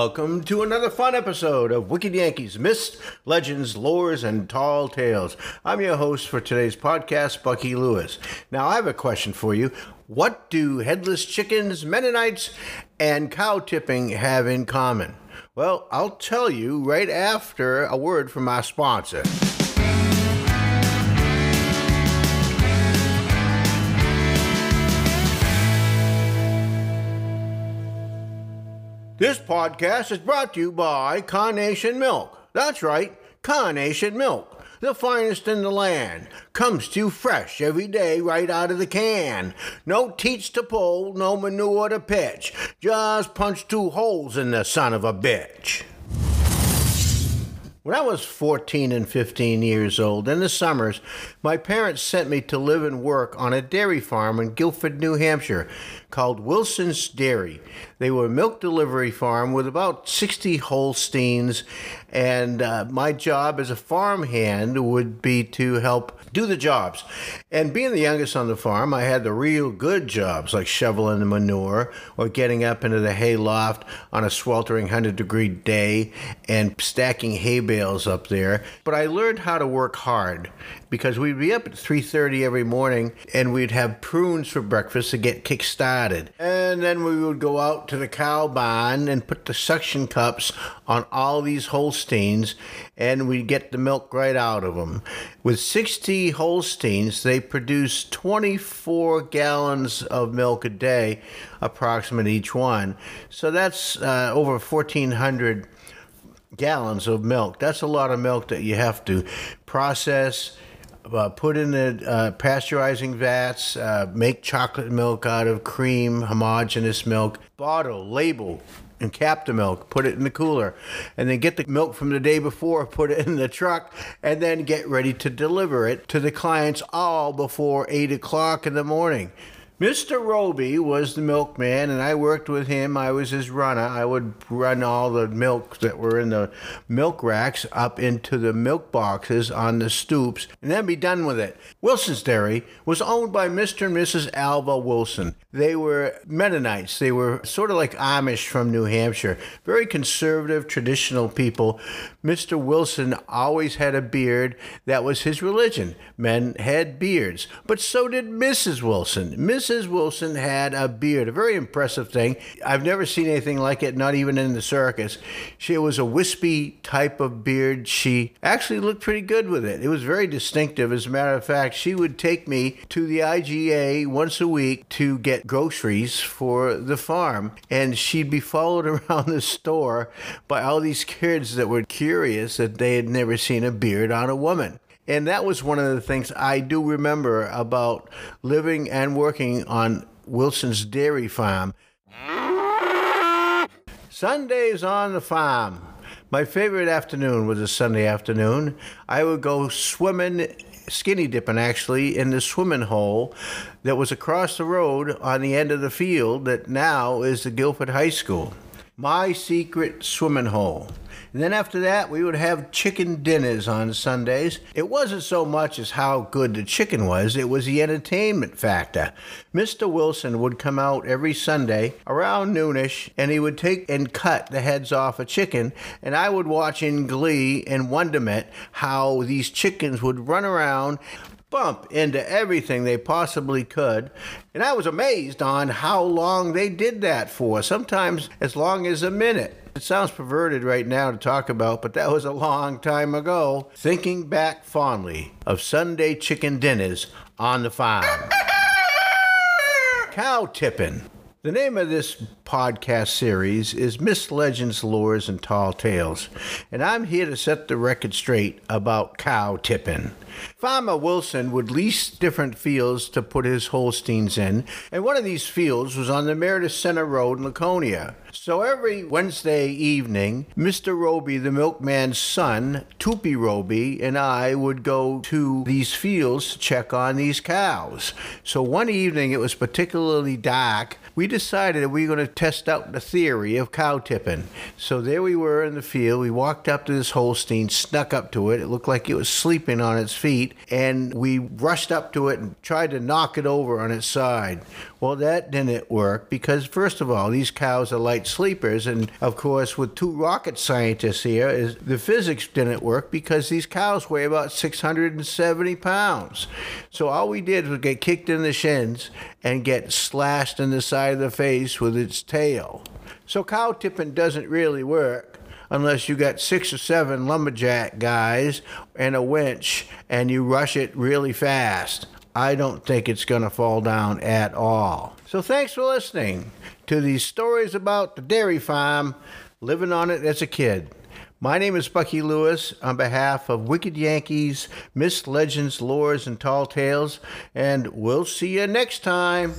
Welcome to another fun episode of Wicked Yankees Myths, Legends, Lores, and Tall Tales. I'm your host for today's podcast, Bucky Lewis. Now, I have a question for you. What do headless chickens, Mennonites, and cow tipping have in common? Well, I'll tell you right after a word from our sponsor. This podcast is brought to you by Carnation Milk. That's right, Carnation Milk, the finest in the land. Comes to you fresh every day right out of the can. No teats to pull, no manure to pitch. Just punch two holes in the son of a bitch. When I was 14 and 15 years old, in the summers, my parents sent me to live and work on a dairy farm in Gilford, New Hampshire, called Wilson's Dairy. They were a milk delivery farm with about 60 Holsteins, and uh, my job as a farmhand would be to help do the jobs. And being the youngest on the farm, I had the real good jobs like shoveling the manure or getting up into the hay loft on a sweltering 100 degree day and stacking hay bales up there. But I learned how to work hard because we'd be up at 3:30 every morning and we'd have prunes for breakfast to get kick started. And then we would go out to the cow barn and put the suction cups on all these Holsteins and we'd get the milk right out of them. With 60 Holsteins, they produce 24 gallons of milk a day, approximate each one. So that's uh, over 1,400 gallons of milk. That's a lot of milk that you have to process. Uh, put in the uh, pasteurizing vats, uh, make chocolate milk out of cream, homogeneous milk, bottle, label, and cap the milk, put it in the cooler, and then get the milk from the day before, put it in the truck, and then get ready to deliver it to the clients all before 8 o'clock in the morning. Mr. Roby was the milkman, and I worked with him. I was his runner. I would run all the milk that were in the milk racks up into the milk boxes on the stoops, and then be done with it. Wilson's Dairy was owned by Mr. and Mrs. Alva Wilson. They were Mennonites. They were sort of like Amish from New Hampshire. Very conservative, traditional people. Mr. Wilson always had a beard. That was his religion. Men had beards. But so did Mrs. Wilson. Mrs. Wilson had a beard, a very impressive thing. I've never seen anything like it, not even in the circus. She was a wispy type of beard. She actually looked pretty good with it. It was very distinctive. As a matter of fact, she would take me to the IGA once a week to get groceries for the farm. And she'd be followed around the store by all these kids that were curious that they had never seen a beard on a woman. And that was one of the things I do remember about living and working on Wilson's Dairy Farm. Sundays on the farm. My favorite afternoon was a Sunday afternoon. I would go swimming, skinny dipping actually, in the swimming hole that was across the road on the end of the field that now is the Gilford High School. My secret swimming hole. And then after that, we would have chicken dinners on Sundays. It wasn't so much as how good the chicken was, it was the entertainment factor. Mr. Wilson would come out every Sunday around noonish and he would take and cut the heads off a chicken. And I would watch in glee and wonderment how these chickens would run around bump into everything they possibly could. And I was amazed on how long they did that for, sometimes as long as a minute. It sounds perverted right now to talk about, but that was a long time ago. Thinking back fondly of Sunday chicken dinners on the farm. Cow tipping. The name of this podcast series is Myths, Legends, Lores, and Tall Tales, and I'm here to set the record straight about cow tipping. Farmer Wilson would lease different fields to put his Holsteins in, and one of these fields was on the Meredith Center Road in Laconia. So every Wednesday evening, Mr. Roby, the milkman's son, Toopy Roby, and I would go to these fields to check on these cows. So one evening, it was particularly dark. We decided that we were going to test out the theory of cow tipping. So there we were in the field. We walked up to this Holstein, snuck up to it. It looked like it was sleeping on its feet, and we rushed up to it and tried to knock it over on its side. Well, that didn't work because, first of all, these cows are light sleepers. And of course, with two rocket scientists here, is the physics didn't work because these cows weigh about 670 pounds. So all we did was get kicked in the shins and get slashed in the side of the face with its tail. So cow tipping doesn't really work unless you got six or seven lumberjack guys and a winch and you rush it really fast. I don't think it's going to fall down at all. So thanks for listening to these stories about the dairy farm, living on it as a kid. My name is Bucky Lewis on behalf of Wicked Yankees, Myths, Legends, Lores, and Tall Tales, and we'll see you next time.